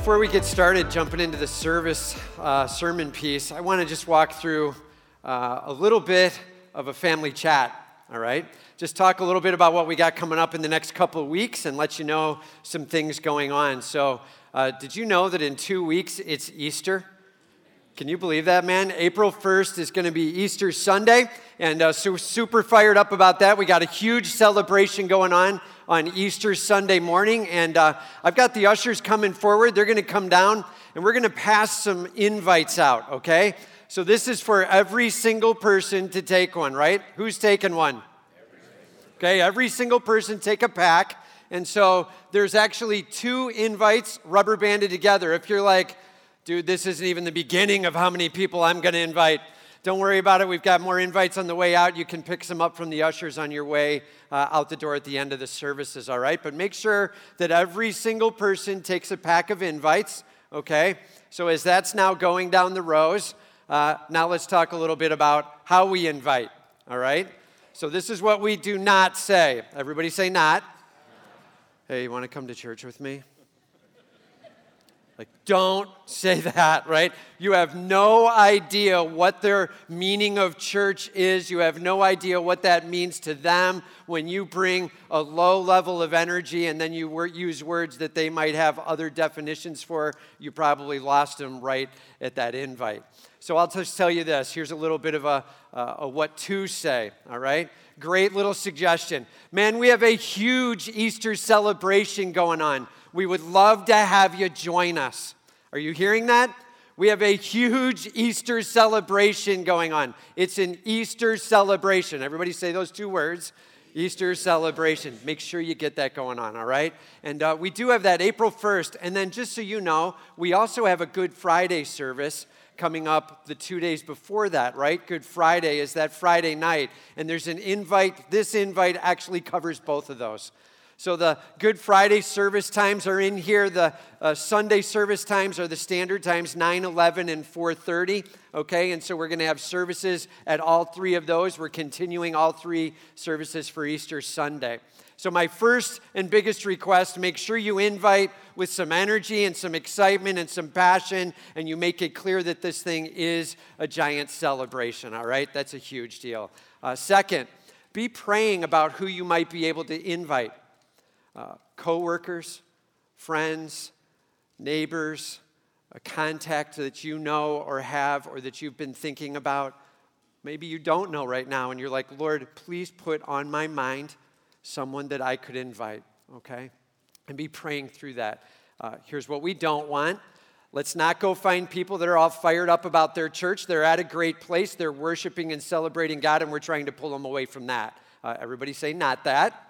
before we get started jumping into the service uh, sermon piece, I want to just walk through uh, a little bit of a family chat, all right? Just talk a little bit about what we got coming up in the next couple of weeks and let you know some things going on. So, uh, did you know that in two weeks it's Easter? Can you believe that, man? April 1st is going to be Easter Sunday, and uh, so super fired up about that. We got a huge celebration going on on Easter Sunday morning, and uh, I've got the ushers coming forward. They're going to come down, and we're going to pass some invites out, okay? So this is for every single person to take one, right? Who's taking one? Okay, every single person take a pack. And so there's actually two invites rubber banded together. If you're like, dude, this isn't even the beginning of how many people I'm going to invite. Don't worry about it. We've got more invites on the way out. You can pick some up from the ushers on your way uh, out the door at the end of the services, all right? But make sure that every single person takes a pack of invites, okay? So as that's now going down the rows, uh, now let's talk a little bit about how we invite, all right? So this is what we do not say. Everybody say not. Hey, you want to come to church with me? Like, don't say that, right? You have no idea what their meaning of church is. You have no idea what that means to them when you bring a low level of energy and then you use words that they might have other definitions for. You probably lost them right at that invite. So I'll just tell you this. Here's a little bit of a, uh, a what to say, all right? Great little suggestion. Man, we have a huge Easter celebration going on. We would love to have you join us. Are you hearing that? We have a huge Easter celebration going on. It's an Easter celebration. Everybody say those two words Easter celebration. Make sure you get that going on, all right? And uh, we do have that April 1st. And then, just so you know, we also have a Good Friday service coming up the two days before that, right? Good Friday is that Friday night. And there's an invite. This invite actually covers both of those. So the Good Friday service times are in here. The uh, Sunday service times are the standard times 9, 11, and 4:30. Okay, and so we're going to have services at all three of those. We're continuing all three services for Easter Sunday. So my first and biggest request: make sure you invite with some energy and some excitement and some passion, and you make it clear that this thing is a giant celebration. All right, that's a huge deal. Uh, second, be praying about who you might be able to invite uh, coworkers, friends, neighbors, a contact that you know or have or that you've been thinking about. Maybe you don't know right now, and you're like, Lord, please put on my mind someone that I could invite, okay? And be praying through that. Uh, here's what we don't want. Let's not go find people that are all fired up about their church. They're at a great place, they're worshiping and celebrating God, and we're trying to pull them away from that. Uh, everybody say, not that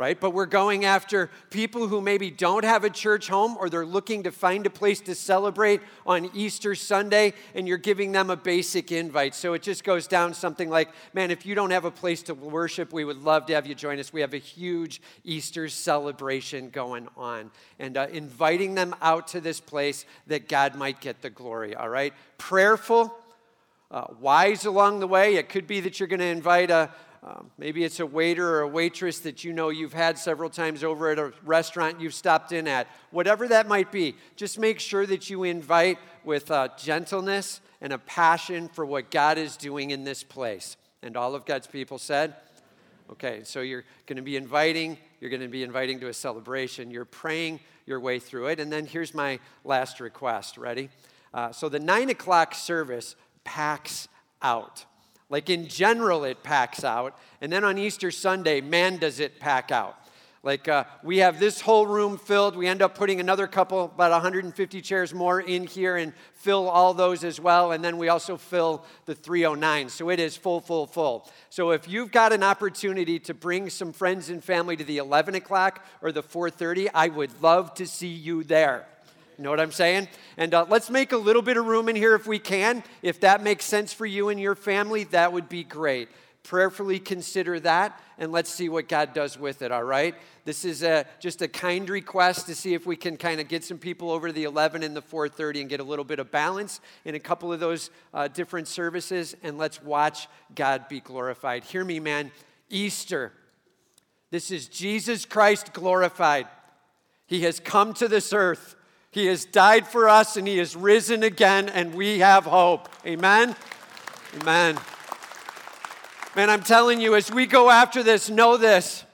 right? But we're going after people who maybe don't have a church home or they're looking to find a place to celebrate on Easter Sunday, and you're giving them a basic invite. So it just goes down something like, man, if you don't have a place to worship, we would love to have you join us. We have a huge Easter celebration going on, and uh, inviting them out to this place that God might get the glory, all right? Prayerful. Uh, wise along the way. It could be that you're going to invite a, um, maybe it's a waiter or a waitress that you know you've had several times over at a restaurant you've stopped in at. Whatever that might be, just make sure that you invite with uh, gentleness and a passion for what God is doing in this place. And all of God's people said, Okay, so you're going to be inviting, you're going to be inviting to a celebration, you're praying your way through it. And then here's my last request. Ready? Uh, so the nine o'clock service packs out. Like in general, it packs out. And then on Easter Sunday, man, does it pack out. Like uh, we have this whole room filled. We end up putting another couple, about 150 chairs more in here and fill all those as well. And then we also fill the 309. So it is full, full, full. So if you've got an opportunity to bring some friends and family to the 11 o'clock or the 4:30, I would love to see you there. You know what I'm saying? And uh, let's make a little bit of room in here if we can. If that makes sense for you and your family, that would be great. Prayerfully consider that, and let's see what God does with it, all right? This is a, just a kind request to see if we can kind of get some people over to the 11 and the 4.30 and get a little bit of balance in a couple of those uh, different services, and let's watch God be glorified. Hear me, man. Easter. This is Jesus Christ glorified. He has come to this earth He has died for us and He has risen again, and we have hope. Amen? Amen. Man, I'm telling you, as we go after this, know this.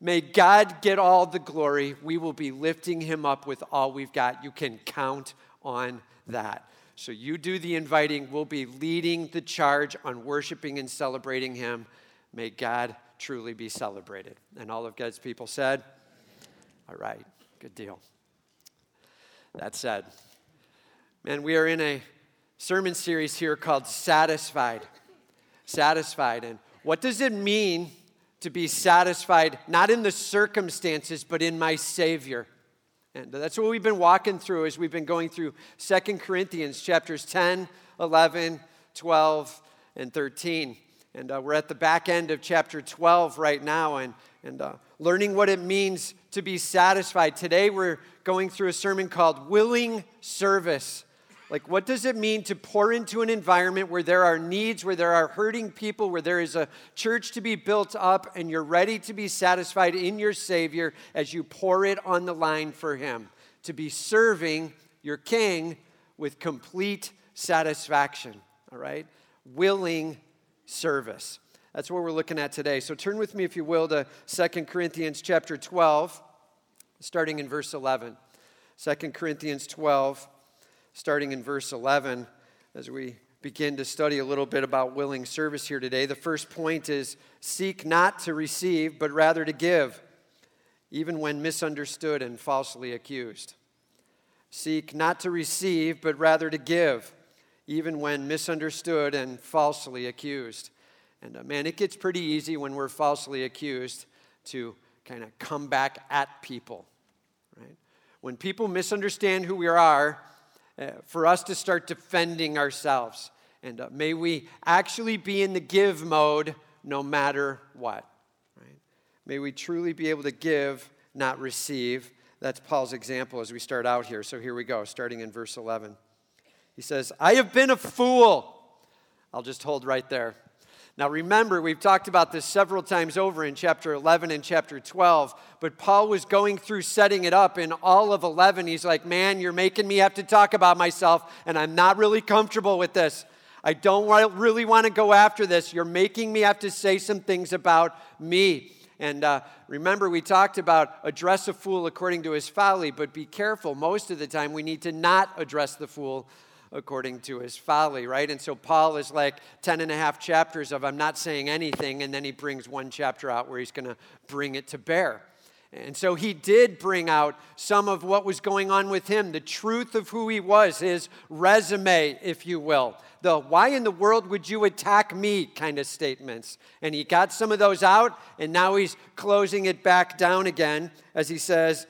May God get all the glory. We will be lifting Him up with all we've got. You can count on that. So you do the inviting. We'll be leading the charge on worshiping and celebrating Him. May God truly be celebrated. And all of God's people said, All right, good deal. That said, man, we are in a sermon series here called Satisfied. Satisfied. And what does it mean to be satisfied, not in the circumstances, but in my Savior? And that's what we've been walking through as we've been going through Second Corinthians chapters 10, 11, 12, and 13. And uh, we're at the back end of chapter 12 right now and, and uh, learning what it means to be satisfied. Today we're going through a sermon called Willing Service. Like, what does it mean to pour into an environment where there are needs, where there are hurting people, where there is a church to be built up, and you're ready to be satisfied in your Savior as you pour it on the line for Him? To be serving your King with complete satisfaction, all right? Willing service. That's what we're looking at today. So turn with me, if you will, to 2 Corinthians chapter 12, starting in verse 11. 2 Corinthians 12 starting in verse 11 as we begin to study a little bit about willing service here today. The first point is seek not to receive, but rather to give, even when misunderstood and falsely accused. Seek not to receive, but rather to give, even when misunderstood and falsely accused. And uh, man, it gets pretty easy when we're falsely accused to kind of come back at people, right? When people misunderstand who we are, uh, for us to start defending ourselves. And uh, may we actually be in the give mode no matter what. Right? May we truly be able to give, not receive. That's Paul's example as we start out here. So here we go, starting in verse 11. He says, I have been a fool. I'll just hold right there. Now, remember, we've talked about this several times over in chapter 11 and chapter 12, but Paul was going through setting it up in all of 11. He's like, Man, you're making me have to talk about myself, and I'm not really comfortable with this. I don't really want to go after this. You're making me have to say some things about me. And uh, remember, we talked about address a fool according to his folly, but be careful. Most of the time, we need to not address the fool according to his folly, right? And so Paul is like 10 and a half chapters of I'm not saying anything, and then he brings one chapter out where he's going to bring it to bear. And so he did bring out some of what was going on with him, the truth of who he was, his resume, if you will. The why in the world would you attack me kind of statements. And he got some of those out, and now he's closing it back down again as he says,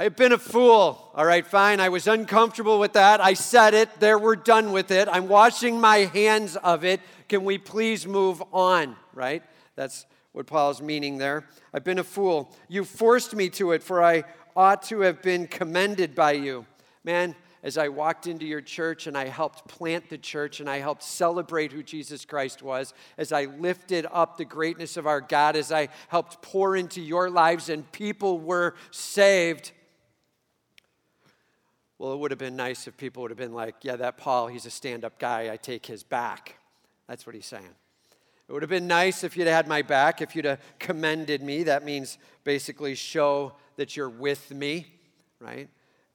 I've been a fool. All right, fine. I was uncomfortable with that. I said it. There, we're done with it. I'm washing my hands of it. Can we please move on? Right? That's what Paul's meaning there. I've been a fool. You forced me to it, for I ought to have been commended by you. Man, as I walked into your church and I helped plant the church and I helped celebrate who Jesus Christ was, as I lifted up the greatness of our God, as I helped pour into your lives and people were saved well, it would have been nice if people would have been like, yeah, that Paul, he's a stand up guy. I take his back. That's what he's saying. It would have been nice if you'd had my back, if you'd have commended me. That means basically show that you're with me, right?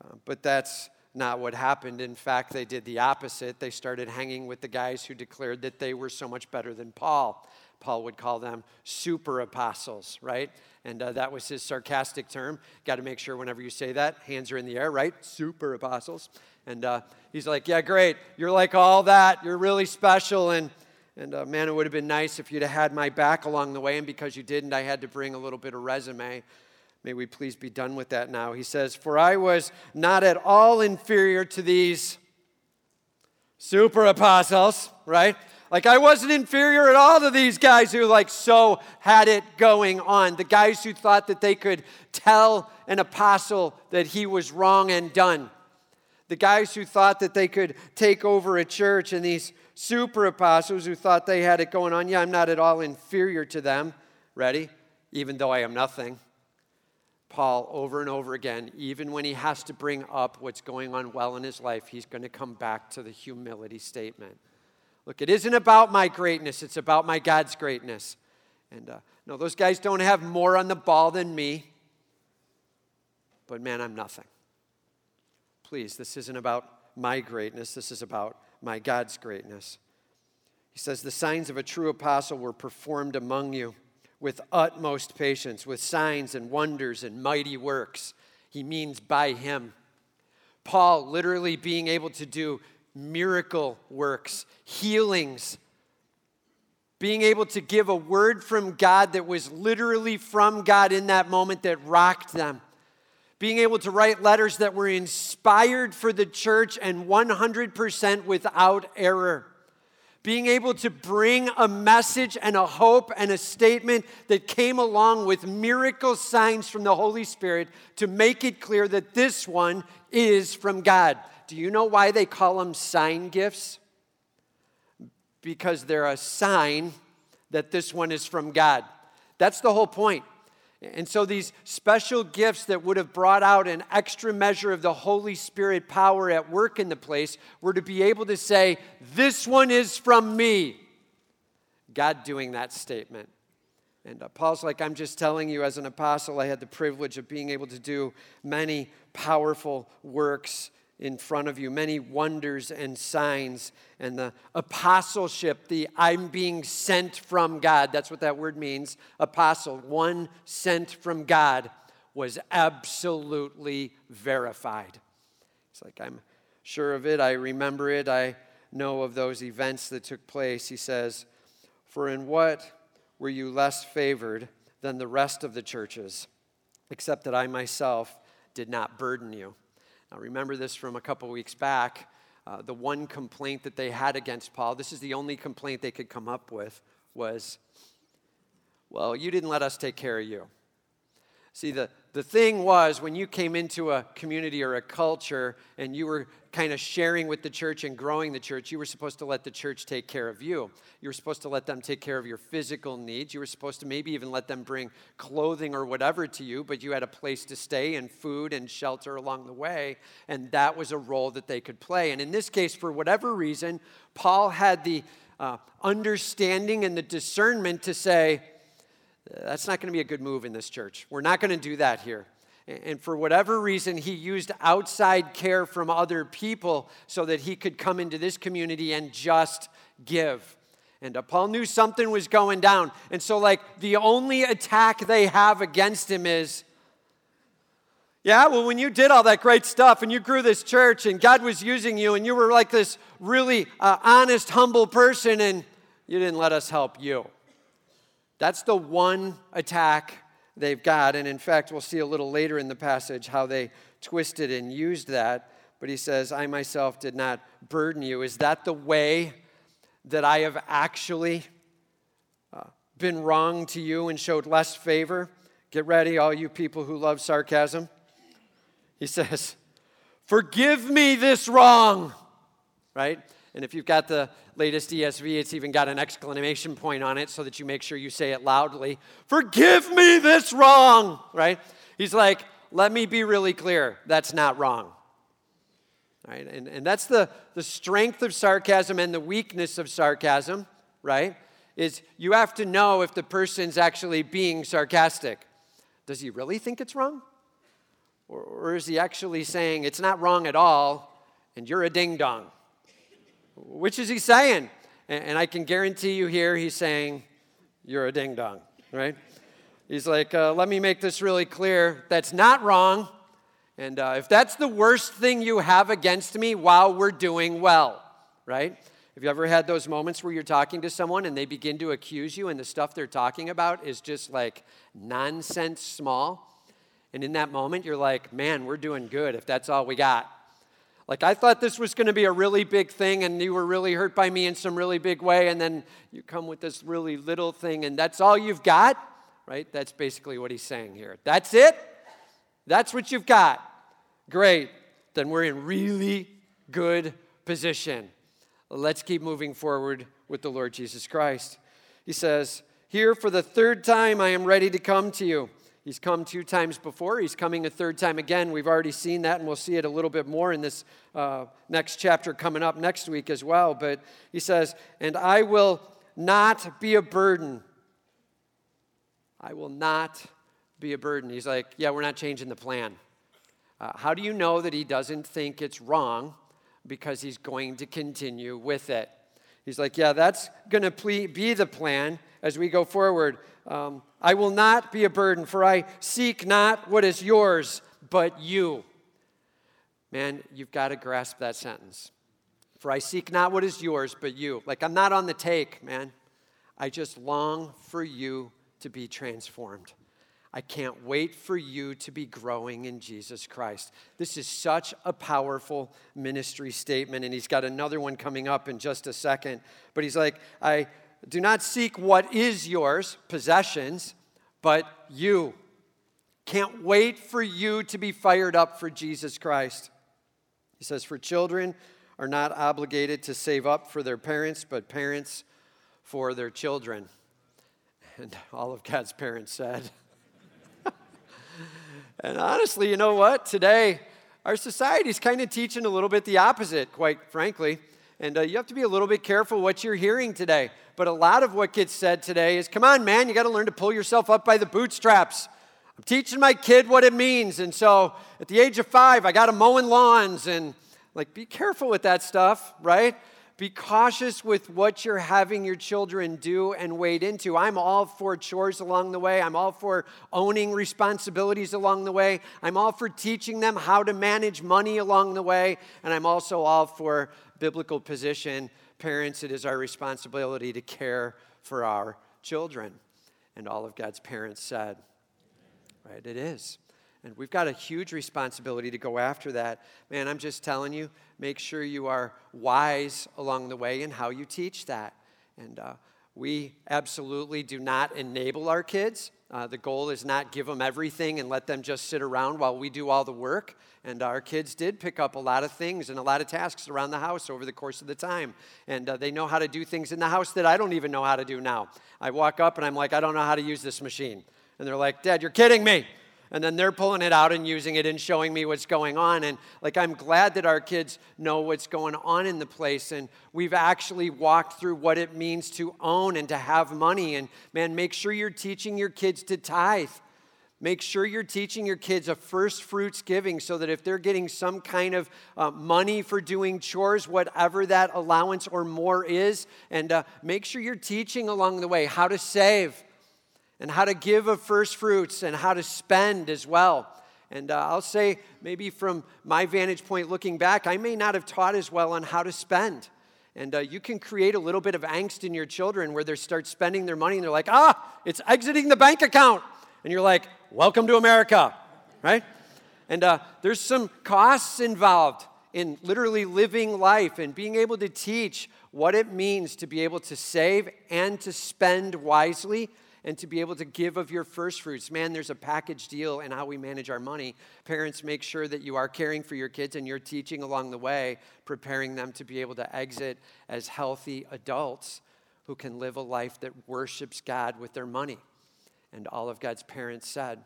Uh, but that's not what happened. In fact, they did the opposite. They started hanging with the guys who declared that they were so much better than Paul. Paul would call them super apostles, right? And uh, that was his sarcastic term. Got to make sure whenever you say that, hands are in the air, right? Super apostles. And uh, he's like, Yeah, great. You're like all that. You're really special. And, and uh, man, it would have been nice if you'd have had my back along the way. And because you didn't, I had to bring a little bit of resume. May we please be done with that now. He says, For I was not at all inferior to these super apostles, right? Like I wasn't inferior at all to these guys who like so had it going on. The guys who thought that they could tell an apostle that he was wrong and done. The guys who thought that they could take over a church and these super apostles who thought they had it going on. Yeah, I'm not at all inferior to them. Ready? Even though I am nothing. Paul over and over again, even when he has to bring up what's going on well in his life, he's going to come back to the humility statement. Look, it isn't about my greatness, it's about my God's greatness. And uh, no, those guys don't have more on the ball than me, but man, I'm nothing. Please, this isn't about my greatness, this is about my God's greatness. He says, The signs of a true apostle were performed among you with utmost patience, with signs and wonders and mighty works. He means by him. Paul literally being able to do miracle works, healings, being able to give a word from God that was literally from God in that moment that rocked them, being able to write letters that were inspired for the church and 100% without error. Being able to bring a message and a hope and a statement that came along with miracle signs from the Holy Spirit to make it clear that this one is from God. Do you know why they call them sign gifts? Because they're a sign that this one is from God. That's the whole point. And so, these special gifts that would have brought out an extra measure of the Holy Spirit power at work in the place were to be able to say, This one is from me. God doing that statement. And uh, Paul's like, I'm just telling you, as an apostle, I had the privilege of being able to do many powerful works in front of you, many wonders and signs, and the apostleship, the I'm being sent from God. That's what that word means. Apostle, one sent from God, was absolutely verified. It's like, I'm sure of it. I remember it. I know of those events that took place. He says, For in what were you less favored than the rest of the churches, except that I myself did not burden you? Now, remember this from a couple weeks back. Uh, the one complaint that they had against Paul, this is the only complaint they could come up with, was, well, you didn't let us take care of you. See, the, the thing was when you came into a community or a culture and you were kind of sharing with the church and growing the church, you were supposed to let the church take care of you. You were supposed to let them take care of your physical needs. You were supposed to maybe even let them bring clothing or whatever to you, but you had a place to stay and food and shelter along the way. And that was a role that they could play. And in this case, for whatever reason, Paul had the uh, understanding and the discernment to say, that's not going to be a good move in this church. We're not going to do that here. And for whatever reason, he used outside care from other people so that he could come into this community and just give. And Paul knew something was going down. And so, like, the only attack they have against him is, yeah, well, when you did all that great stuff and you grew this church and God was using you and you were like this really uh, honest, humble person and you didn't let us help you. That's the one attack they've got. And in fact, we'll see a little later in the passage how they twisted and used that. But he says, I myself did not burden you. Is that the way that I have actually uh, been wrong to you and showed less favor? Get ready, all you people who love sarcasm. He says, Forgive me this wrong, right? And if you've got the latest ESV, it's even got an exclamation point on it so that you make sure you say it loudly. Forgive me this wrong, right? He's like, let me be really clear. That's not wrong. Right? And, and that's the, the strength of sarcasm and the weakness of sarcasm, right? Is you have to know if the person's actually being sarcastic. Does he really think it's wrong? Or, or is he actually saying it's not wrong at all and you're a ding dong? Which is he saying? And I can guarantee you here, he's saying, You're a ding dong, right? He's like, uh, Let me make this really clear. That's not wrong. And uh, if that's the worst thing you have against me while we're doing well, right? Have you ever had those moments where you're talking to someone and they begin to accuse you, and the stuff they're talking about is just like nonsense small? And in that moment, you're like, man, we're doing good if that's all we got. Like, I thought this was going to be a really big thing, and you were really hurt by me in some really big way, and then you come with this really little thing, and that's all you've got, right? That's basically what he's saying here. That's it? That's what you've got. Great. Then we're in really good position. Let's keep moving forward with the Lord Jesus Christ. He says, Here for the third time I am ready to come to you. He's come two times before. He's coming a third time again. We've already seen that, and we'll see it a little bit more in this uh, next chapter coming up next week as well. But he says, And I will not be a burden. I will not be a burden. He's like, Yeah, we're not changing the plan. Uh, how do you know that he doesn't think it's wrong? Because he's going to continue with it. He's like, Yeah, that's going to be the plan as we go forward. Um, I will not be a burden, for I seek not what is yours, but you. Man, you've got to grasp that sentence. For I seek not what is yours, but you. Like, I'm not on the take, man. I just long for you to be transformed. I can't wait for you to be growing in Jesus Christ. This is such a powerful ministry statement, and he's got another one coming up in just a second. But he's like, I do not seek what is yours, possessions, but you. Can't wait for you to be fired up for Jesus Christ. He says, For children are not obligated to save up for their parents, but parents for their children. And all of God's parents said, and honestly, you know what? Today, our society is kind of teaching a little bit the opposite, quite frankly. And uh, you have to be a little bit careful what you're hearing today. But a lot of what gets said today is come on, man, you got to learn to pull yourself up by the bootstraps. I'm teaching my kid what it means. And so at the age of five, I got him mowing lawns. And like, be careful with that stuff, right? Be cautious with what you're having your children do and wade into. I'm all for chores along the way. I'm all for owning responsibilities along the way. I'm all for teaching them how to manage money along the way. And I'm also all for biblical position. Parents, it is our responsibility to care for our children. And all of God's parents said, right? It is. And we've got a huge responsibility to go after that. Man, I'm just telling you, make sure you are wise along the way in how you teach that. And uh, we absolutely do not enable our kids. Uh, the goal is not give them everything and let them just sit around while we do all the work. And our kids did pick up a lot of things and a lot of tasks around the house over the course of the time. And uh, they know how to do things in the house that I don't even know how to do now. I walk up and I'm like, I don't know how to use this machine. And they're like, Dad, you're kidding me and then they're pulling it out and using it and showing me what's going on. And like, I'm glad that our kids know what's going on in the place. And we've actually walked through what it means to own and to have money. And man, make sure you're teaching your kids to tithe. Make sure you're teaching your kids a first fruits giving so that if they're getting some kind of uh, money for doing chores, whatever that allowance or more is, and uh, make sure you're teaching along the way how to save and how to give of first fruits and how to spend as well. And uh, I'll say, maybe from my vantage point looking back, I may not have taught as well on how to spend. And uh, you can create a little bit of angst in your children where they start spending their money and they're like, ah, it's exiting the bank account. And you're like, welcome to America, right? And uh, there's some costs involved in literally living life and being able to teach what it means to be able to save and to spend wisely and to be able to give of your first fruits. Man, there's a package deal in how we manage our money. Parents, make sure that you are caring for your kids and you're teaching along the way, preparing them to be able to exit as healthy adults who can live a life that worships God with their money. And all of God's parents said,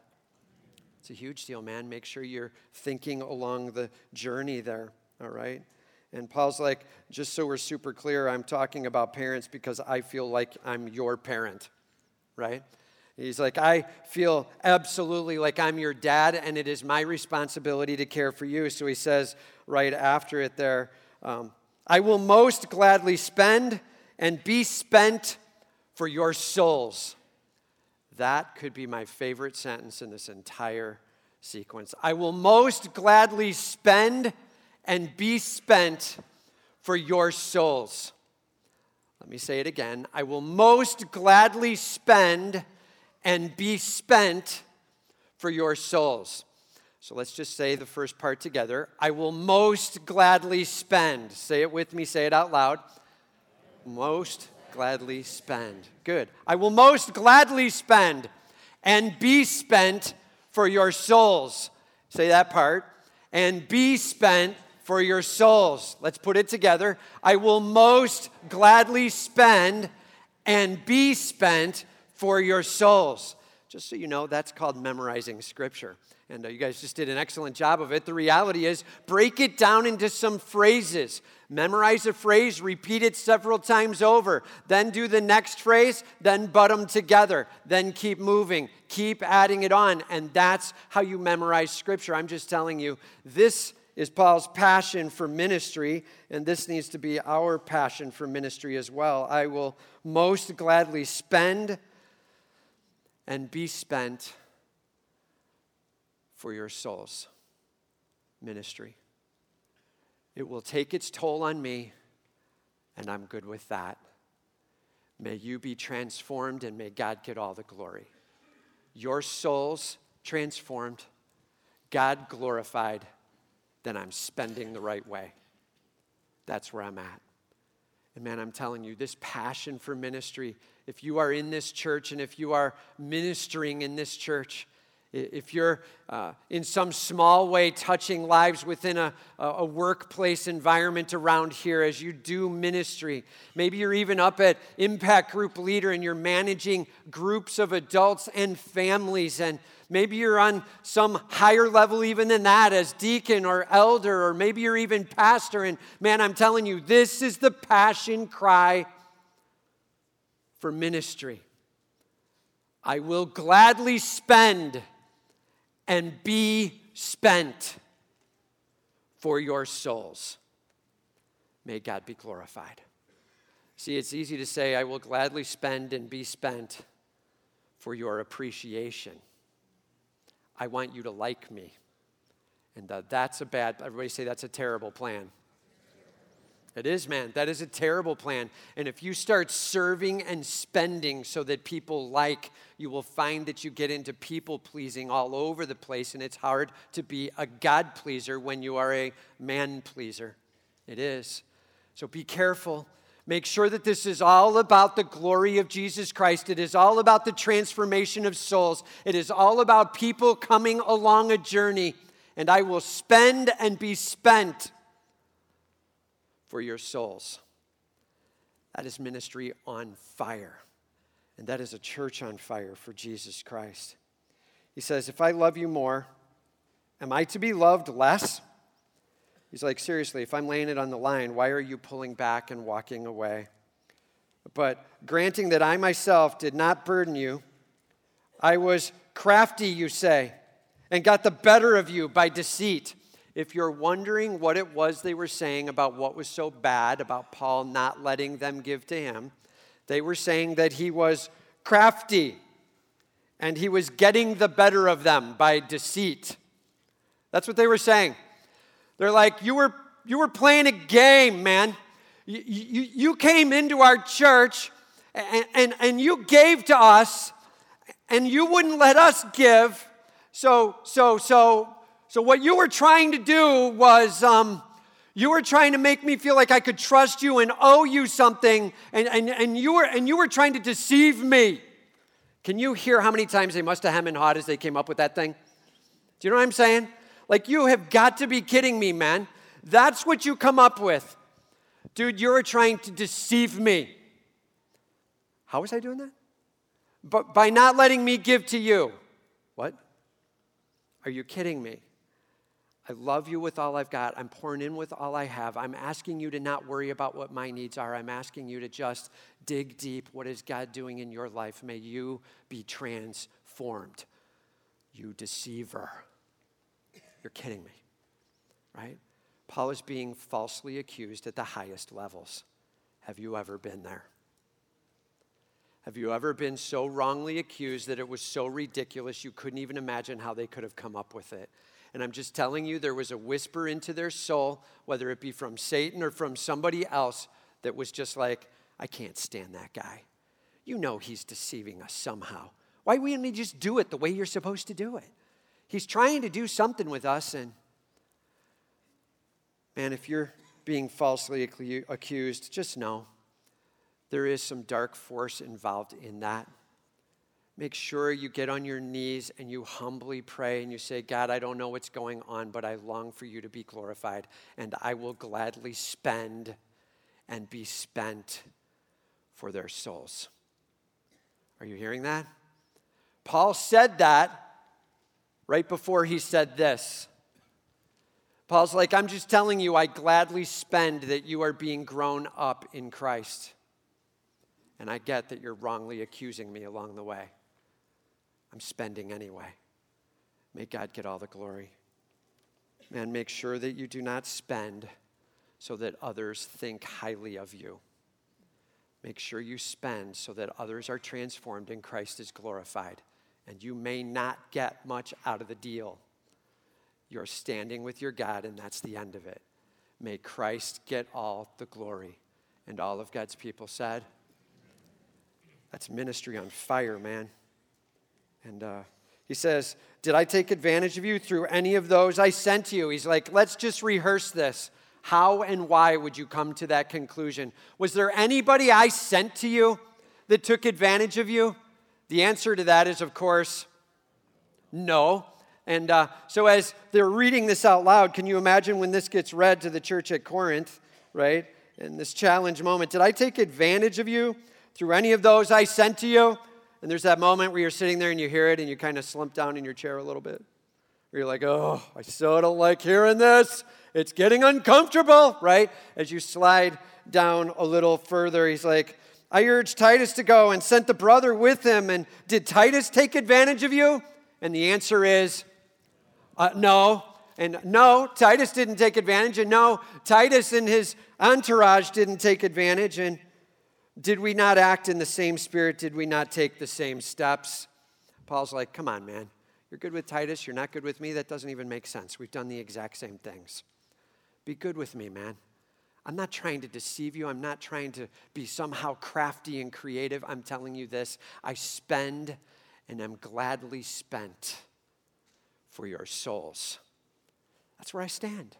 it's a huge deal, man. Make sure you're thinking along the journey there, all right? And Paul's like, just so we're super clear, I'm talking about parents because I feel like I'm your parent right? He's like, I feel absolutely like I'm your dad, and it is my responsibility to care for you. So he says right after it there, um, I will most gladly spend and be spent for your souls. That could be my favorite sentence in this entire sequence. I will most gladly spend and be spent for your souls. Let me say it again. I will most gladly spend and be spent for your souls. So let's just say the first part together. I will most gladly spend. Say it with me, say it out loud. Most gladly spend. Good. I will most gladly spend and be spent for your souls. Say that part. And be spent for your souls. Let's put it together. I will most gladly spend and be spent for your souls. Just so you know, that's called memorizing scripture. And uh, you guys just did an excellent job of it. The reality is, break it down into some phrases. Memorize a phrase, repeat it several times over. Then do the next phrase, then butt them together. Then keep moving, keep adding it on. And that's how you memorize scripture. I'm just telling you, this is Paul's passion for ministry, and this needs to be our passion for ministry as well. I will most gladly spend and be spent for your souls. Ministry. It will take its toll on me, and I'm good with that. May you be transformed, and may God get all the glory. Your souls transformed, God glorified, then I'm spending the right way. That's where I'm at. And man, I'm telling you, this passion for ministry, if you are in this church and if you are ministering in this church, if you're uh, in some small way touching lives within a, a workplace environment around here as you do ministry, maybe you're even up at Impact Group Leader and you're managing groups of adults and families, and maybe you're on some higher level even than that as deacon or elder, or maybe you're even pastor. And man, I'm telling you, this is the passion cry for ministry. I will gladly spend and be spent for your souls. May God be glorified. See, it's easy to say, I will gladly spend and be spent for your appreciation. I want you to like me. And uh, that's a bad, everybody say that's a terrible plan. It is, man. That is a terrible plan. And if you start serving and spending so that people like, you will find that you get into people pleasing all over the place, and it's hard to be a God pleaser when you are a man pleaser. It is. So be careful. Make sure that this is all about the glory of Jesus Christ. It is all about the transformation of souls. It is all about people coming along a journey. And I will spend and be spent for your souls. That is ministry on fire. And that is a church on fire for Jesus Christ. He says, If I love you more, am I to be loved less? He's like, Seriously, if I'm laying it on the line, why are you pulling back and walking away? But granting that I myself did not burden you, I was crafty, you say, and got the better of you by deceit if you're wondering what it was they were saying about what was so bad about Paul not letting them give to him, they were saying that he was crafty and he was getting the better of them by deceit. That's what they were saying. They're like, You were, you were playing a game, man. You, you, you came into our church and, and, and you gave to us and you wouldn't let us give. So, so, so so, what you were trying to do was um, you were trying to make me feel like I could trust you and owe you something, and, and, and, you, were, and you were trying to deceive me. Can you hear how many times they must have hemmed and hawed as they came up with that thing? Do you know what I'm saying? Like, you have got to be kidding me, man. That's what you come up with. Dude, you're trying to deceive me. How was I doing that? But by not letting me give to you. What? Are you kidding me? I love you with all I've got. I'm pouring in with all I have. I'm asking you to not worry about what my needs are. I'm asking you to just dig deep. What is God doing in your life? May you be transformed. You deceiver. You're kidding me, right? Paul is being falsely accused at the highest levels. Have you ever been there? Have you ever been so wrongly accused that it was so ridiculous you couldn't even imagine how they could have come up with it? And I'm just telling you, there was a whisper into their soul, whether it be from Satan or from somebody else, that was just like, I can't stand that guy. You know he's deceiving us somehow. Why wouldn't he just do it the way you're supposed to do it? He's trying to do something with us, and man, if you're being falsely accused, just know there is some dark force involved in that make sure you get on your knees and you humbly pray and you say, God, I don't know what's going on, but I long for you to be glorified, and I will gladly spend and be spent for their souls. Are you hearing that? Paul said that right before he said this. Paul's like, I'm just telling you, I gladly spend that you are being grown up in Christ. And I get that you're wrongly accusing me along the way. I'm spending anyway. May God get all the glory. Man, make sure that you do not spend so that others think highly of you. Make sure you spend so that others are transformed and Christ is glorified. And you may not get much out of the deal. You're standing with your God, and that's the end of it. May Christ get all the glory. And all of God's people said, That's ministry on fire, man. And uh, he says, Did I take advantage of you through any of those I sent to you? He's like, Let's just rehearse this. How and why would you come to that conclusion? Was there anybody I sent to you that took advantage of you? The answer to that is, of course, no. And uh, so, as they're reading this out loud, can you imagine when this gets read to the church at Corinth, right? In this challenge moment, did I take advantage of you through any of those I sent to you? And there's that moment where you're sitting there and you hear it and you kind of slump down in your chair a little bit. Or you're like, oh, I so don't like hearing this. It's getting uncomfortable, right? As you slide down a little further, he's like, I urged Titus to go and sent the brother with him. And did Titus take advantage of you? And the answer is uh, no. And no, Titus didn't take advantage. And no, Titus and his entourage didn't take advantage. And did we not act in the same spirit? Did we not take the same steps? Paul's like, come on, man. You're good with Titus. You're not good with me. That doesn't even make sense. We've done the exact same things. Be good with me, man. I'm not trying to deceive you. I'm not trying to be somehow crafty and creative. I'm telling you this I spend and I'm gladly spent for your souls. That's where I stand.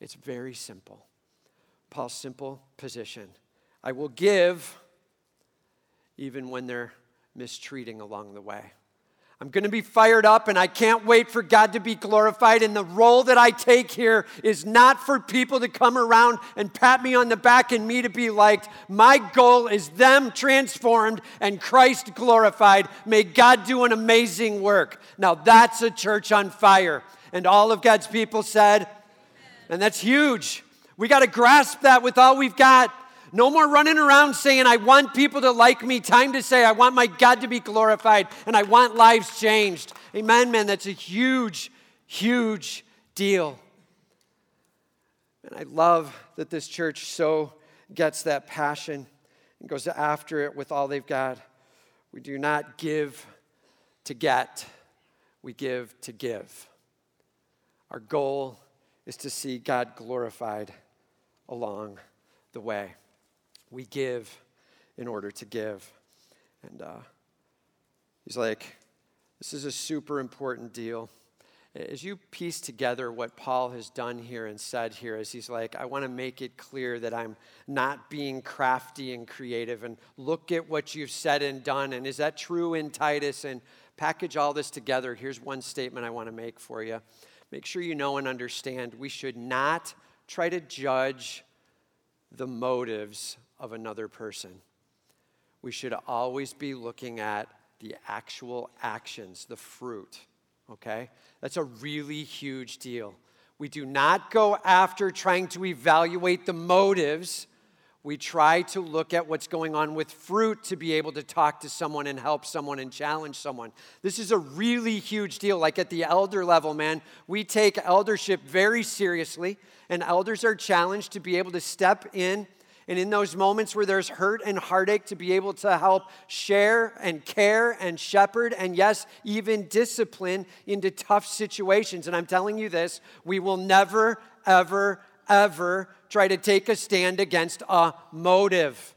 It's very simple. Paul's simple position I will give even when they're mistreating along the way. I'm going to be fired up and I can't wait for God to be glorified. And the role that I take here is not for people to come around and pat me on the back and me to be liked. My goal is them transformed and Christ glorified. May God do an amazing work. Now that's a church on fire. And all of God's people said, and that's huge. We got to grasp that with all we've got. No more running around saying, I want people to like me. Time to say, I want my God to be glorified and I want lives changed. Amen, man. That's a huge, huge deal. And I love that this church so gets that passion and goes after it with all they've got. We do not give to get, we give to give. Our goal is to see God glorified along the way. We give in order to give. And uh, he's like, this is a super important deal. As you piece together what Paul has done here and said here, as he's like, I want to make it clear that I'm not being crafty and creative, and look at what you've said and done. And is that true in Titus? And package all this together. Here's one statement I want to make for you. Make sure you know and understand we should not try to judge the motives of another person. We should always be looking at the actual actions, the fruit, okay? That's a really huge deal. We do not go after trying to evaluate the motives. We try to look at what's going on with fruit to be able to talk to someone and help someone and challenge someone. This is a really huge deal. Like at the elder level, man, we take eldership very seriously, and elders are challenged to be able to step in and in those moments where there's hurt and heartache, to be able to help share and care and shepherd and, yes, even discipline into tough situations. And I'm telling you this we will never, ever, ever try to take a stand against a motive,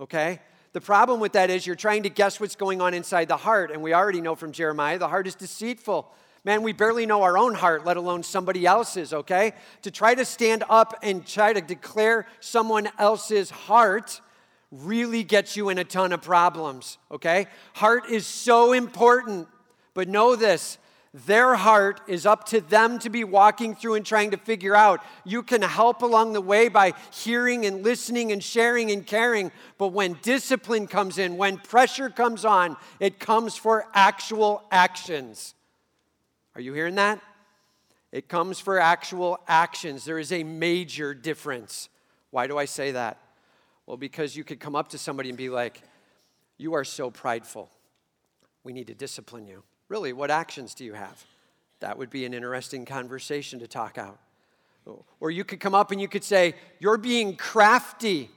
okay? The problem with that is you're trying to guess what's going on inside the heart. And we already know from Jeremiah the heart is deceitful Man, we barely know our own heart, let alone somebody else's, okay? To try to stand up and try to declare someone else's heart really gets you in a ton of problems, okay? Heart is so important, but know this their heart is up to them to be walking through and trying to figure out. You can help along the way by hearing and listening and sharing and caring. But when discipline comes in, when pressure comes on, it comes for actual actions. Are you hearing that? It comes for actual actions. There is a major difference. Why do I say that? Well, because you could come up to somebody and be like, You are so prideful. We need to discipline you. Really, what actions do you have? That would be an interesting conversation to talk out. Or you could come up and you could say, You're being crafty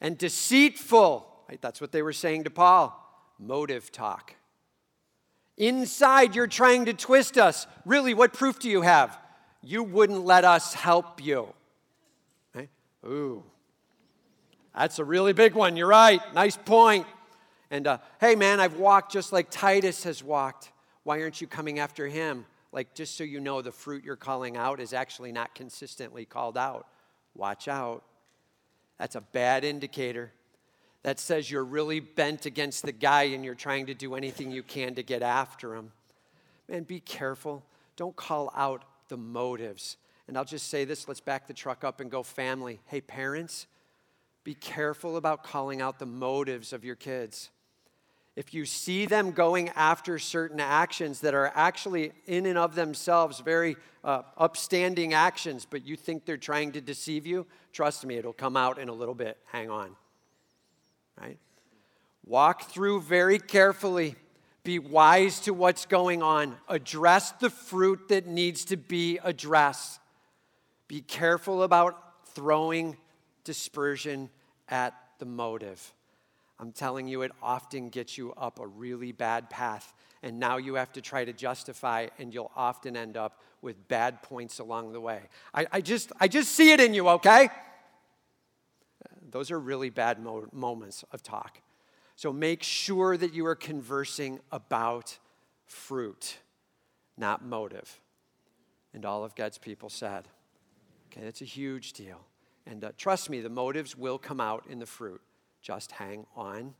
and deceitful. Right? That's what they were saying to Paul. Motive talk. Inside, you're trying to twist us. Really, what proof do you have? You wouldn't let us help you. Right? Ooh, that's a really big one. You're right. Nice point. And uh, hey, man, I've walked just like Titus has walked. Why aren't you coming after him? Like, just so you know, the fruit you're calling out is actually not consistently called out. Watch out. That's a bad indicator. That says you're really bent against the guy and you're trying to do anything you can to get after him. Man, be careful. Don't call out the motives. And I'll just say this let's back the truck up and go family. Hey, parents, be careful about calling out the motives of your kids if you see them going after certain actions that are actually in and of themselves very uh, upstanding actions, but you think they're trying to deceive you, trust me, it'll come out in a little bit. Hang on. Right? Walk through very carefully. Be wise to what's going on. Address the fruit that needs to be addressed. Be careful about throwing dispersion at the motive. I'm telling you, it often gets you up a really bad path. And now you have to try to justify, and you'll often end up with bad points along the way. I, I just, I just see it in you, okay? Those are really bad mo- moments of talk. So make sure that you are conversing about fruit, not motive. And all of God's people said, okay, that's a huge deal. And uh, trust me, the motives will come out in the fruit. Just hang on,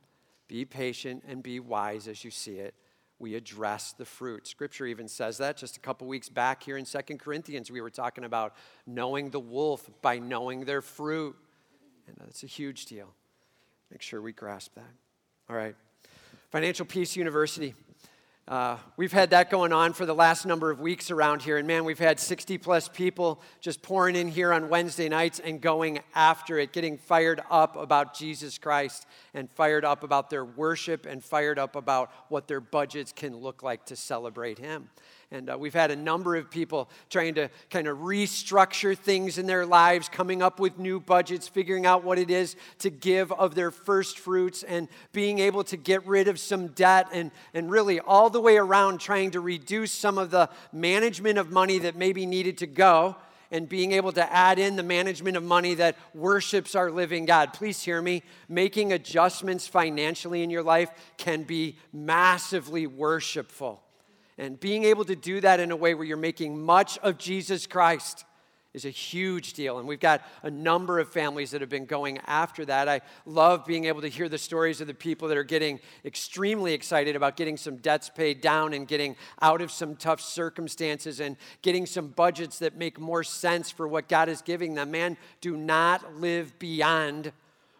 be patient, and be wise as you see it. We address the fruit. Scripture even says that. Just a couple weeks back here in Second Corinthians, we were talking about knowing the wolf by knowing their fruit. And that's a huge deal. Make sure we grasp that. All right. Financial Peace University. Uh, we've had that going on for the last number of weeks around here. And man, we've had 60 plus people just pouring in here on Wednesday nights and going after it, getting fired up about Jesus Christ and fired up about their worship and fired up about what their budgets can look like to celebrate Him. And uh, we've had a number of people trying to kind of restructure things in their lives, coming up with new budgets, figuring out what it is to give of their first fruits, and being able to get rid of some debt, and, and really all the way around trying to reduce some of the management of money that maybe needed to go and being able to add in the management of money that worships our living God. Please hear me. Making adjustments financially in your life can be massively worshipful. And being able to do that in a way where you're making much of Jesus Christ is a huge deal. And we've got a number of families that have been going after that. I love being able to hear the stories of the people that are getting extremely excited about getting some debts paid down and getting out of some tough circumstances and getting some budgets that make more sense for what God is giving them. Man, do not live beyond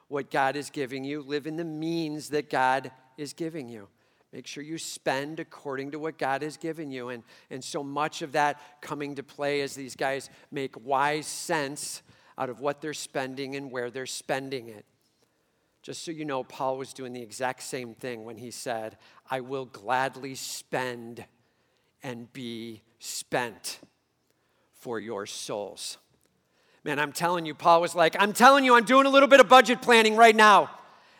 what God is giving you, live in the means that God is giving you. Make sure you spend according to what God has given you. And, and so much of that coming to play as these guys make wise sense out of what they're spending and where they're spending it. Just so you know, Paul was doing the exact same thing when he said, I will gladly spend and be spent for your souls. Man, I'm telling you, Paul was like, I'm telling you, I'm doing a little bit of budget planning right now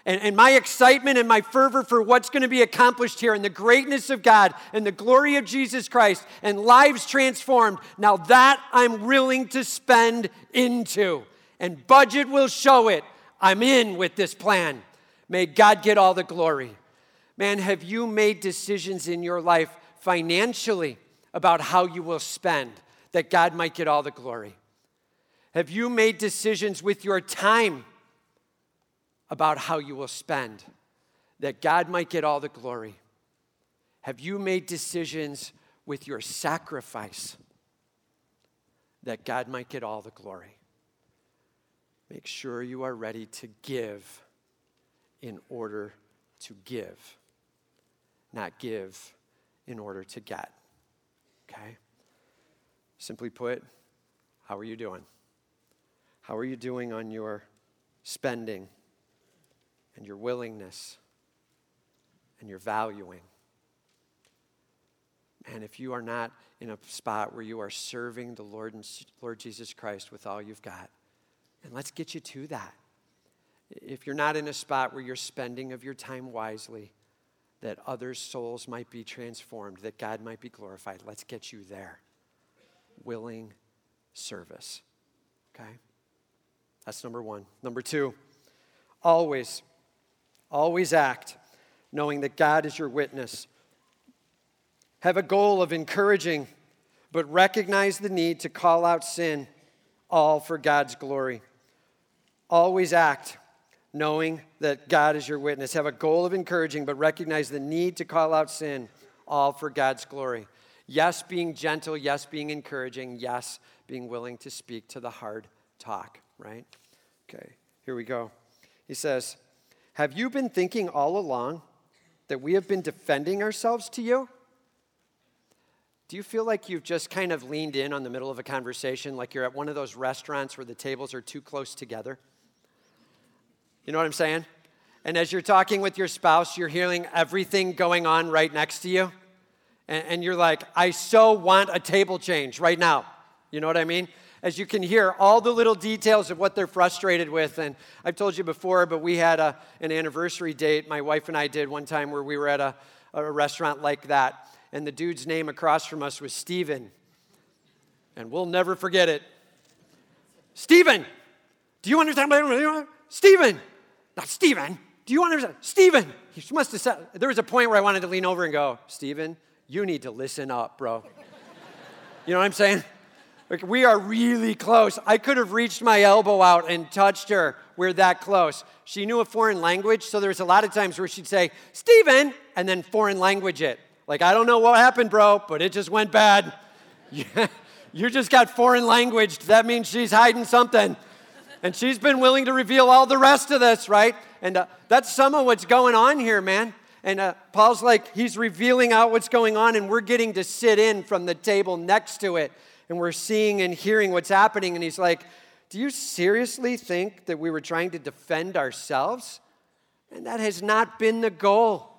and, and my excitement and my fervor for what's going to be accomplished here and the greatness of God and the glory of Jesus Christ and lives transformed. Now, that I'm willing to spend into. And budget will show it. I'm in with this plan. May God get all the glory. Man, have you made decisions in your life financially about how you will spend that God might get all the glory? Have you made decisions with your time? About how you will spend, that God might get all the glory? Have you made decisions with your sacrifice that God might get all the glory. Make sure you are ready to give in order to give, not give in order to get. Okay? Simply put, how are you doing? How are you doing on your spending and your willingness and your valuing? And if you are not in a spot where you are serving the Lord and Lord Jesus Christ with all you've got, and let's get you to that. If you're not in a spot where you're spending of your time wisely, that others' souls might be transformed, that God might be glorified, let's get you there. Willing service. Okay? That's number one. Number two, always, always act knowing that God is your witness. Have a goal of encouraging, but recognize the need to call out sin, all for God's glory. Always act knowing that God is your witness. Have a goal of encouraging, but recognize the need to call out sin, all for God's glory. Yes, being gentle. Yes, being encouraging. Yes, being willing to speak to the hard talk, right? Okay, here we go. He says, Have you been thinking all along that we have been defending ourselves to you? Do you feel like you've just kind of leaned in on the middle of a conversation, like you're at one of those restaurants where the tables are too close together? You know what I'm saying? And as you're talking with your spouse, you're hearing everything going on right next to you. And, and you're like, I so want a table change right now. You know what I mean? As you can hear all the little details of what they're frustrated with. And I've told you before, but we had a, an anniversary date, my wife and I did one time where we were at a, a restaurant like that. And the dude's name across from us was Stephen. And we'll never forget it. Stephen, do you understand? Stephen, not Stephen. Do you understand? Stephen. He must have said, there was a point where I wanted to lean over and go, Stephen, you need to listen up, bro. you know what I'm saying? Like, we are really close. I could have reached my elbow out and touched her. We're that close. She knew a foreign language, so there was a lot of times where she'd say, Stephen, and then foreign language it. Like, I don't know what happened, bro, but it just went bad. you just got foreign language. That means she's hiding something. And she's been willing to reveal all the rest of this, right? And uh, that's some of what's going on here, man. And uh, Paul's like, he's revealing out what's going on, and we're getting to sit in from the table next to it. And we're seeing and hearing what's happening. And he's like, Do you seriously think that we were trying to defend ourselves? And that has not been the goal.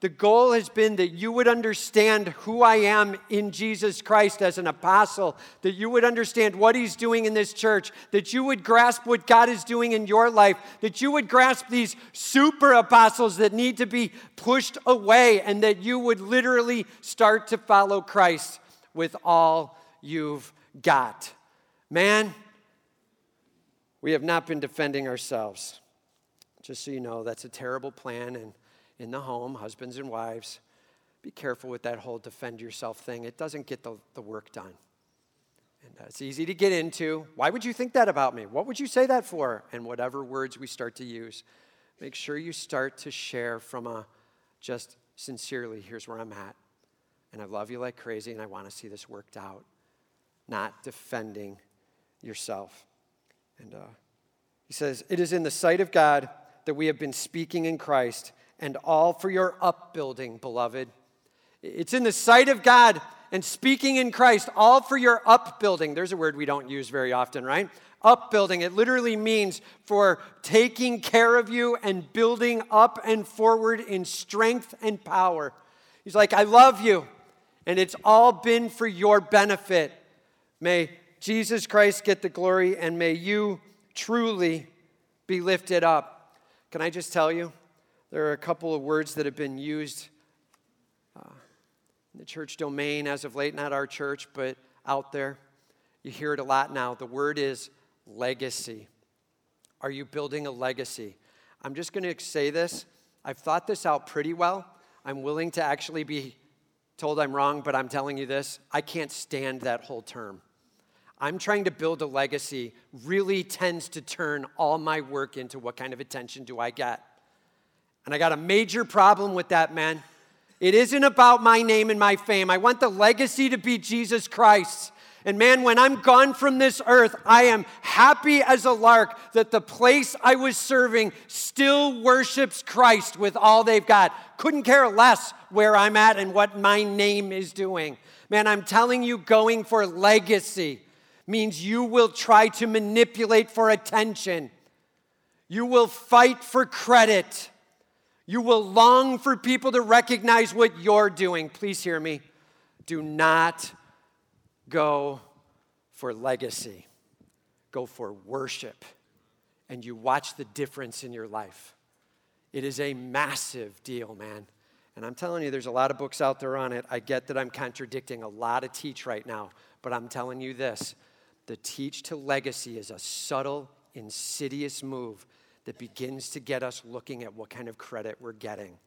The goal has been that you would understand who I am in Jesus Christ as an apostle, that you would understand what he's doing in this church, that you would grasp what God is doing in your life, that you would grasp these super apostles that need to be pushed away, and that you would literally start to follow Christ with all you've got. Man, we have not been defending ourselves. Just so you know, that's a terrible plan and in the home, husbands and wives, be careful with that whole defend yourself thing. It doesn't get the, the work done. And it's easy to get into. Why would you think that about me? What would you say that for? And whatever words we start to use, make sure you start to share from a just sincerely, here's where I'm at. And I love you like crazy, and I want to see this worked out. Not defending yourself. And uh, he says, It is in the sight of God that we have been speaking in Christ and all for your upbuilding, beloved. It's in the sight of God and speaking in Christ, all for your upbuilding. There's a word we don't use very often, right? Upbuilding. It literally means for taking care of you and building up and forward in strength and power. He's like, I love you, and it's all been for your benefit. May Jesus Christ get the glory, and may you truly be lifted up. Can I just tell you? There are a couple of words that have been used uh, in the church domain as of late, not our church, but out there. You hear it a lot now. The word is legacy. Are you building a legacy? I'm just going to say this. I've thought this out pretty well. I'm willing to actually be told I'm wrong, but I'm telling you this I can't stand that whole term. I'm trying to build a legacy really tends to turn all my work into what kind of attention do I get. And I got a major problem with that, man. It isn't about my name and my fame. I want the legacy to be Jesus Christ. And man, when I'm gone from this earth, I am happy as a lark that the place I was serving still worships Christ with all they've got. Couldn't care less where I'm at and what my name is doing. Man, I'm telling you, going for legacy means you will try to manipulate for attention. You will fight for credit. You will long for people to recognize what you're doing. Please hear me. Do not go for legacy, go for worship. And you watch the difference in your life. It is a massive deal, man. And I'm telling you, there's a lot of books out there on it. I get that I'm contradicting a lot of teach right now, but I'm telling you this the teach to legacy is a subtle, insidious move that begins to get us looking at what kind of credit we're getting.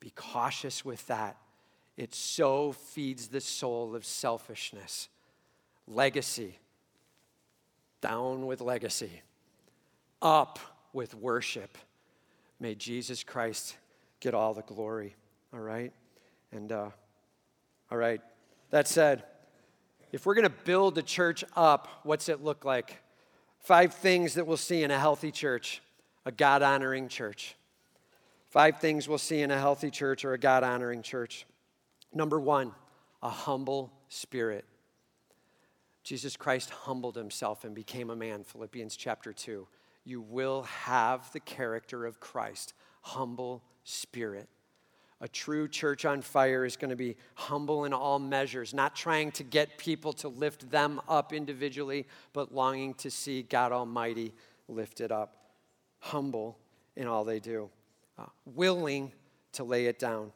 Be cautious with that. It so feeds the soul of selfishness. Legacy. Down with legacy. Up with worship. May Jesus Christ get all the glory. All right? And, uh, all right. That said, if we're going to build the church up, what's it look like? Five things that we'll see in a healthy church, a God honoring church. Five things we'll see in a healthy church or a God honoring church. Number one, a humble spirit. Jesus Christ humbled himself and became a man, Philippians chapter 2. You will have the character of Christ, humble spirit. A true church on fire is going to be humble in all measures, not trying to get people to lift them up individually, but longing to see God Almighty lifted up. Humble in all they do, uh, willing to lay it down.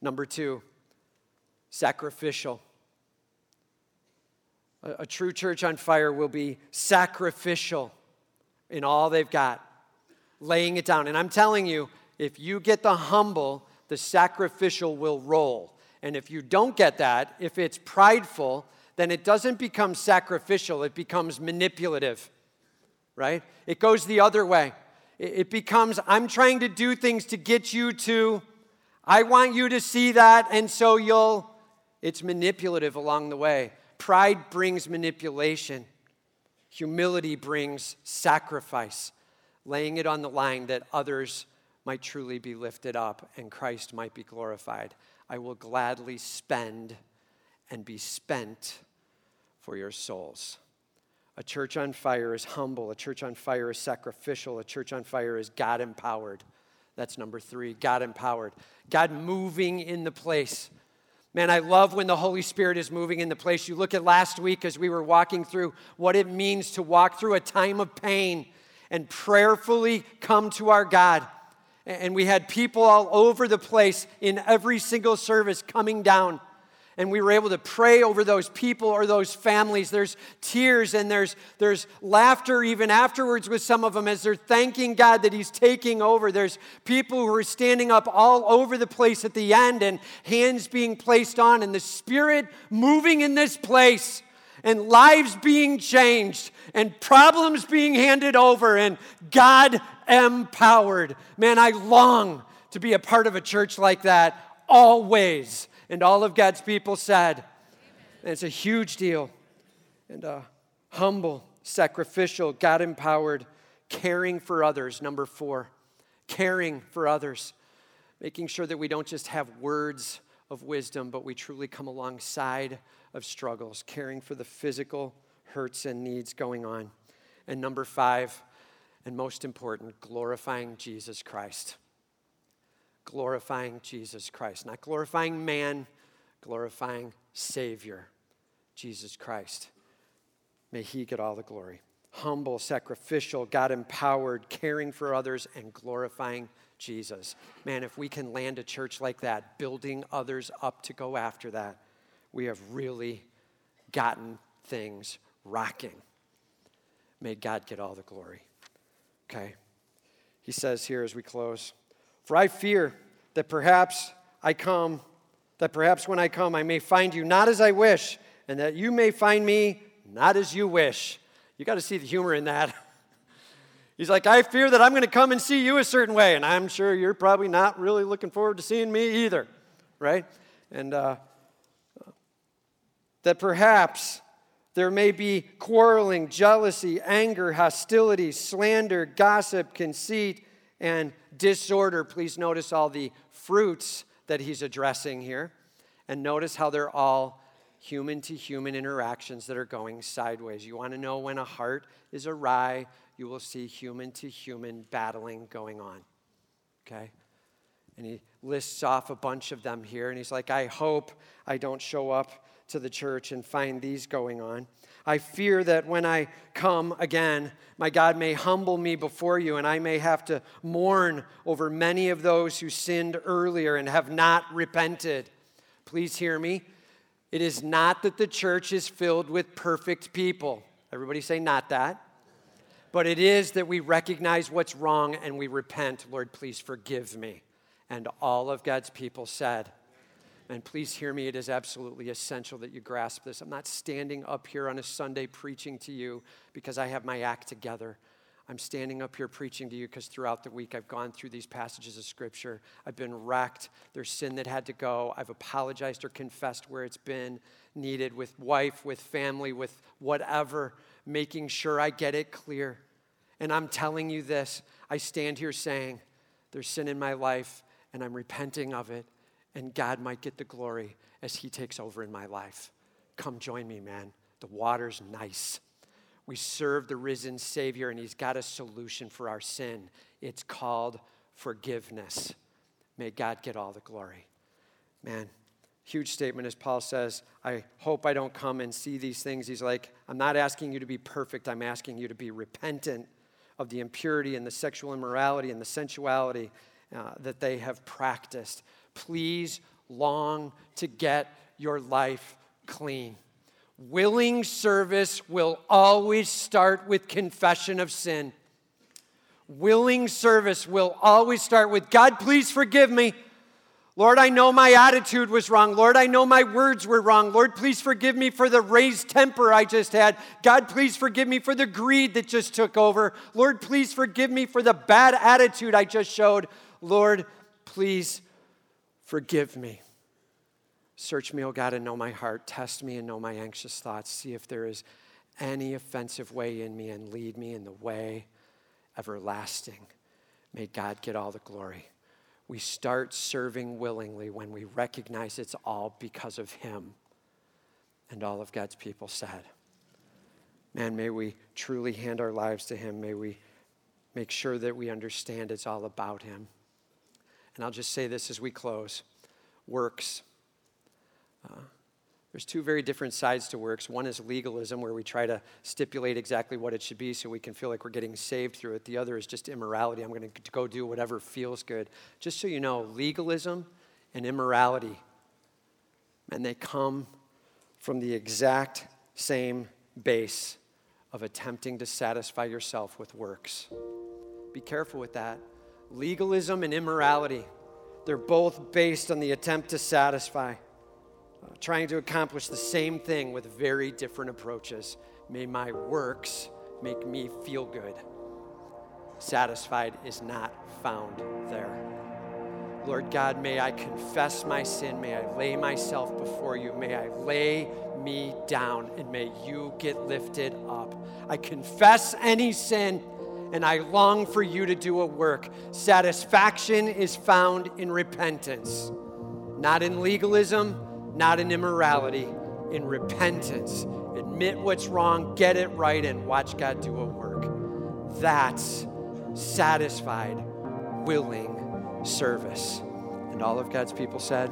Number two, sacrificial. A, a true church on fire will be sacrificial in all they've got, laying it down. And I'm telling you, if you get the humble, the sacrificial will roll. And if you don't get that, if it's prideful, then it doesn't become sacrificial, it becomes manipulative, right? It goes the other way. It becomes, I'm trying to do things to get you to, I want you to see that, and so you'll, it's manipulative along the way. Pride brings manipulation, humility brings sacrifice, laying it on the line that others might truly be lifted up and Christ might be glorified. I will gladly spend and be spent for your souls. A church on fire is humble. A church on fire is sacrificial. A church on fire is God empowered. That's number three God empowered. God moving in the place. Man, I love when the Holy Spirit is moving in the place. You look at last week as we were walking through what it means to walk through a time of pain and prayerfully come to our God. And we had people all over the place in every single service coming down. And we were able to pray over those people or those families. There's tears and there's, there's laughter even afterwards with some of them as they're thanking God that He's taking over. There's people who are standing up all over the place at the end and hands being placed on, and the Spirit moving in this place and lives being changed and problems being handed over and God empowered. Man, I long to be a part of a church like that always. And all of God's people said, it's a huge deal. And uh, humble, sacrificial, God empowered, caring for others. Number four, caring for others. Making sure that we don't just have words of wisdom, but we truly come alongside of struggles, caring for the physical hurts and needs going on. And number five, and most important, glorifying Jesus Christ. Glorifying Jesus Christ. Not glorifying man, glorifying Savior, Jesus Christ. May He get all the glory. Humble, sacrificial, God empowered, caring for others, and glorifying Jesus. Man, if we can land a church like that, building others up to go after that, we have really gotten things rocking. May God get all the glory. Okay. He says here as we close For I fear that perhaps I come, that perhaps when I come, I may find you not as I wish, and that you may find me not as you wish. You got to see the humor in that. He's like, I fear that I'm going to come and see you a certain way, and I'm sure you're probably not really looking forward to seeing me either, right? And uh, that perhaps there may be quarreling, jealousy, anger, hostility, slander, gossip, conceit, and disorder. Please notice all the fruits that he's addressing here. And notice how they're all human to human interactions that are going sideways. You want to know when a heart is awry, you will see human to human battling going on. Okay? And he lists off a bunch of them here, and he's like, I hope I don't show up to the church and find these going on. I fear that when I come again, my God may humble me before you, and I may have to mourn over many of those who sinned earlier and have not repented. Please hear me. It is not that the church is filled with perfect people. Everybody say, not that. But it is that we recognize what's wrong and we repent. Lord, please forgive me. And all of God's people said, and please hear me, it is absolutely essential that you grasp this. I'm not standing up here on a Sunday preaching to you because I have my act together. I'm standing up here preaching to you because throughout the week I've gone through these passages of Scripture. I've been wrecked. There's sin that had to go. I've apologized or confessed where it's been needed with wife, with family, with whatever, making sure I get it clear. And I'm telling you this I stand here saying, There's sin in my life, and I'm repenting of it and God might get the glory as He takes over in my life. Come join me, man. The water's nice. We serve the risen Savior, and He's got a solution for our sin. It's called forgiveness. May God get all the glory. Man, huge statement as Paul says, I hope I don't come and see these things. He's like, I'm not asking you to be perfect, I'm asking you to be repentant of the impurity and the sexual immorality and the sensuality uh, that they have practiced please long to get your life clean. Willing service will always start with confession of sin. Willing service will always start with God, please forgive me. Lord, I know my attitude was wrong. Lord, I know my words were wrong. Lord, please forgive me for the raised temper I just had. God, please forgive me for the greed that just took over. Lord, please forgive me for the bad attitude I just showed. Lord, please Forgive me. Search me, O God, and know my heart. Test me and know my anxious thoughts. See if there is any offensive way in me and lead me in the way everlasting. May God get all the glory. We start serving willingly when we recognize it's all because of Him. And all of God's people said, Man, may we truly hand our lives to Him. May we make sure that we understand it's all about Him. And I'll just say this as we close works. Uh, there's two very different sides to works. One is legalism, where we try to stipulate exactly what it should be so we can feel like we're getting saved through it. The other is just immorality. I'm going to go do whatever feels good. Just so you know, legalism and immorality, and they come from the exact same base of attempting to satisfy yourself with works. Be careful with that legalism and immorality, they're both based on the attempt to satisfy, uh, trying to accomplish the same thing with very different approaches. May my works make me feel good. Satisfied is not found there. Lord God, may I confess my sin. May I lay myself before you. May I lay me down and may you get lifted up. I confess any sin and I long for you to do a work. Satisfaction is found in repentance, not in legalism, not in immorality, in repentance. Admit what's wrong, get it right, and watch God do a work. That's satisfied, willing service. And all of God's people said,